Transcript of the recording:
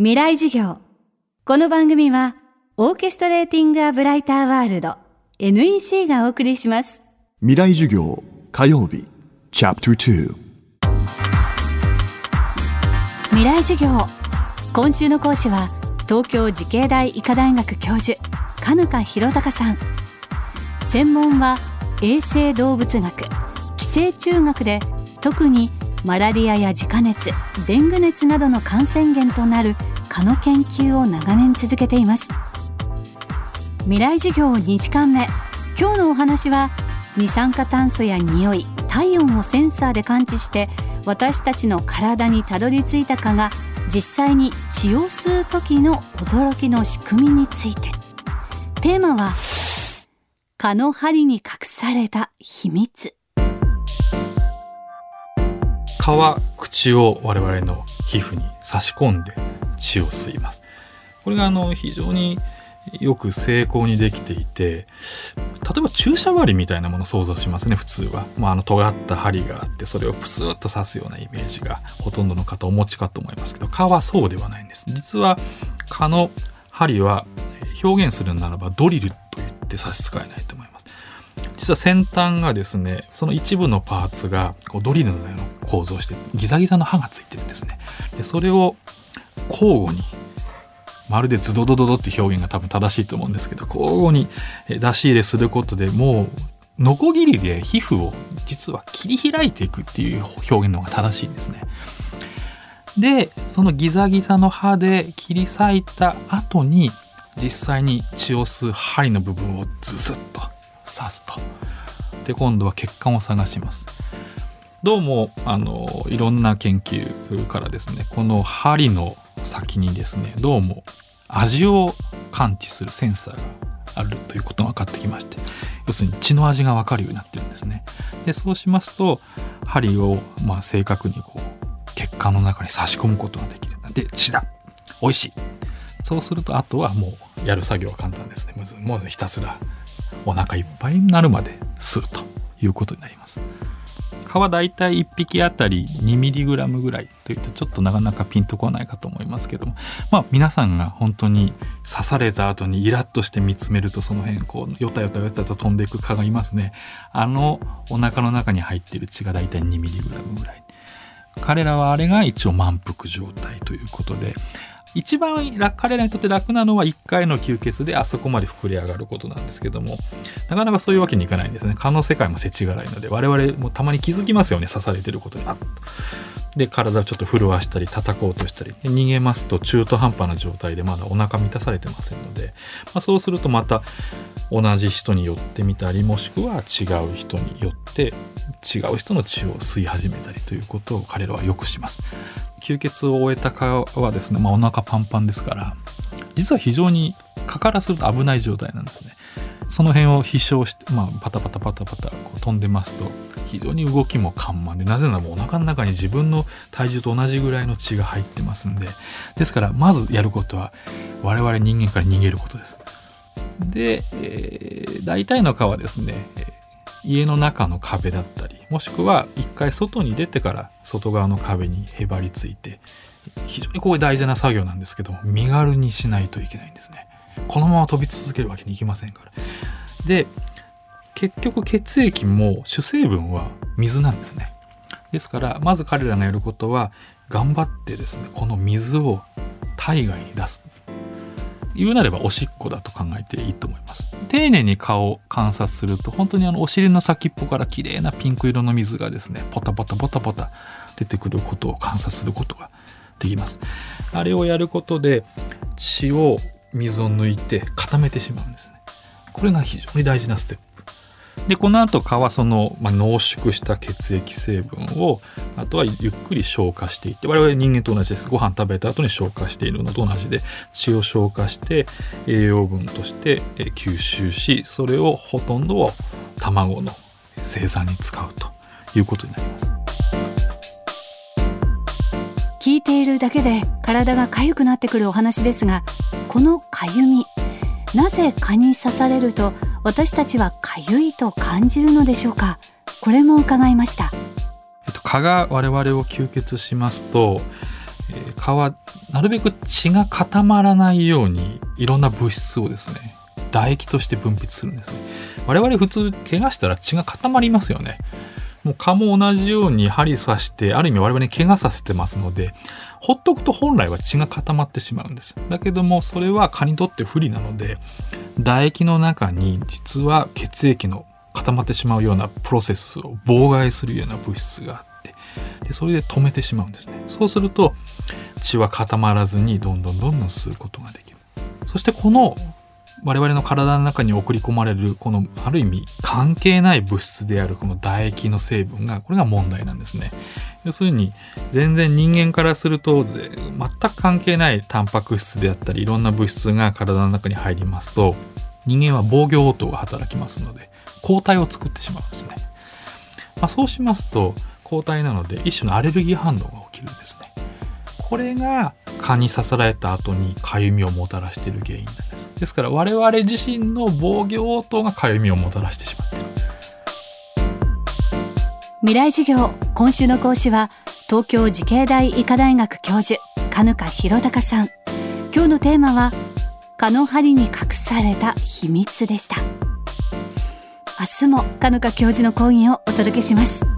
未来授業。この番組はオーケストレーティング・ア・ブライター・ワールド NEC がお送りします。未来授業火曜日。チャプター未来授業。今週の講師は東京慈恵大医科大学教授金香博隆さん。専門は衛生動物学寄生虫学で特にマラリアや自家熱デング熱などの感染源となる蚊の研究を長年続けています。未来授業2時間目。今日のお話は二酸化炭素や匂い体温をセンサーで感知して私たちの体にたどり着いた蚊が実際に血を吸う時の驚きの仕組みについて。テーマは蚊の針に隠された秘密。蚊は口を我々の皮膚に差し込んで血を吸います。これがあの非常によく成功にできていて例えば注射針みたいなものを想像しますね普通は、まあ、あの尖った針があってそれをプスッと刺すようなイメージがほとんどの方お持ちかと思いますけど蚊はそうではないんです。実は蚊の針は表現するならばドリルと言って差し支えないと思います。実は先端がですねその一部のパーツがこうドリルのような構造してギザギザの刃がついてるんですね。でそれを交互にまるでズドドドドって表現が多分正しいと思うんですけど交互に出し入れすることでもうノコギリで皮膚を実は切り開いていくっていう表現の方が正しいんですね。でそのギザギザの刃で切り裂いた後に実際に血を吸う針の部分をズスッと刺すと。で今度は血管を探します。どうもあのいろんな研究からですねこの針の先にですねどうも味を感知するセンサーがあるということが分かってきまして要するに血の味が分かるようになってるんですね。でそうしますと針をまあ正確にこう血管の中に差し込むことができる。で血だ。美味しい。そうするとあとはもうやる作業は簡単ですね。もうひたすらお腹いっぱいになるまで吸うということになります。蚊はだいたい1匹あたり 2mg ぐらいというとちょっとなかなかピンとこないかと思いますけども。まあ皆さんが本当に刺された後にイラッとして見つめるとその辺こうよたよたよたと飛んでいく蚊がいますね。あのお腹の中に入っている血がだいたい 2mg ぐらい。彼らはあれが一応満腹状態ということで一番彼らにとって楽なのは1回の吸血であそこまで膨れ上がることなんですけどもなかなかそういうわけにいかないんですね。蚊の世界も世知辛いので我々もたまに気づきますよね刺されてることに。あで体をちょっと震わしたり叩こうとしたり。逃げますと中途半端な状態でまだお腹満たされてませんので、まあ、そうするとまた同じ人に寄ってみたりもしくは違う人によって違う人の血を吸い始めたりということを彼らはよくします。吸血を終えた蚊はですね、まあ、お腹パンパンですから実は非常に蚊からすると危ない状態なんですね。その辺を飛翔して、まあ、パタパタパタパタこう飛んでますと非常に動きも緩慢でなぜならもうお腹の中に自分の体重と同じぐらいの血が入ってますんでですからまずやることは我々人間から逃げることです。で、えー、大体の蚊はですね家の中の壁だったりもしくは一回外に出てから外側の壁にへばりついて非常にこう大事な作業なんですけど身軽にしないといけないんですね。このまま飛び続けるわけにいきませんから。で結局血液も主成分は水なんですね。ですからまず彼らがやることは頑張ってですねこの水を体外に出す。言うなればおしっこだと考えていいと思います。丁寧に顔を観察すると本当にあのお尻の先っぽから綺麗なピンク色の水がですねポタポタポタポタ出てくることを観察することができます。あれをやることで血を水を抜いて固めてしまうんですね。これが非常に大事なステップ。でこの後蚊はその、まあ、濃縮した血液成分をあとはゆっくり消化していって我々人間と同じです。ご飯食べた後に消化しているのと同じで血を消化して栄養分として吸収しそれをほとんどを卵の生産に使うということになります。聞いているだけで体が痒くなってくるお話ですがこの痒みなぜ蚊に刺されると私たちは痒いと感じるのでしょうか？これも伺いました、えっと、蚊が我々を吸血しますと、えー、蚊はなるべく血が固まらないようにいろんな物質をですね唾液として分泌するんですね。我々普通怪我したら血が固まりますよね。もう蚊も同じように針刺してある意味我々に怪我させてますのでほっとくと本来は血が固まってしまうんです。だけどもそれは蚊にとって不利なので唾液の中に実は血液の固まってしまうようなプロセスを妨害するような物質があってでそれで止めてしまうんですね。そうすると血は固まらずにどんどんどんどん吸うことができる。そしてこの我々の体の中に送り込まれるこのある意味関係ない物質であるこの唾液の成分がこれが問題なんですね。要するに全然人間からすると全く関係ないタンパク質であったりいろんな物質が体の中に入りますと人間は防御応答が働きますので抗体を作ってしまうんですね、まあ、そうしますと抗体なので一種のアレルギー反応が起きるんですね。これが蚊に刺された後にかゆみをもたらしている原因なんです。ですから我々自身の防御応答がかゆみをもたらしてしまっている未来授業今週の講師は東京慈恵大医科大学教授金香博隆さん。今日のテーマは蚊の針に隠された秘密でした。明日も金香教授の講義をお届けします。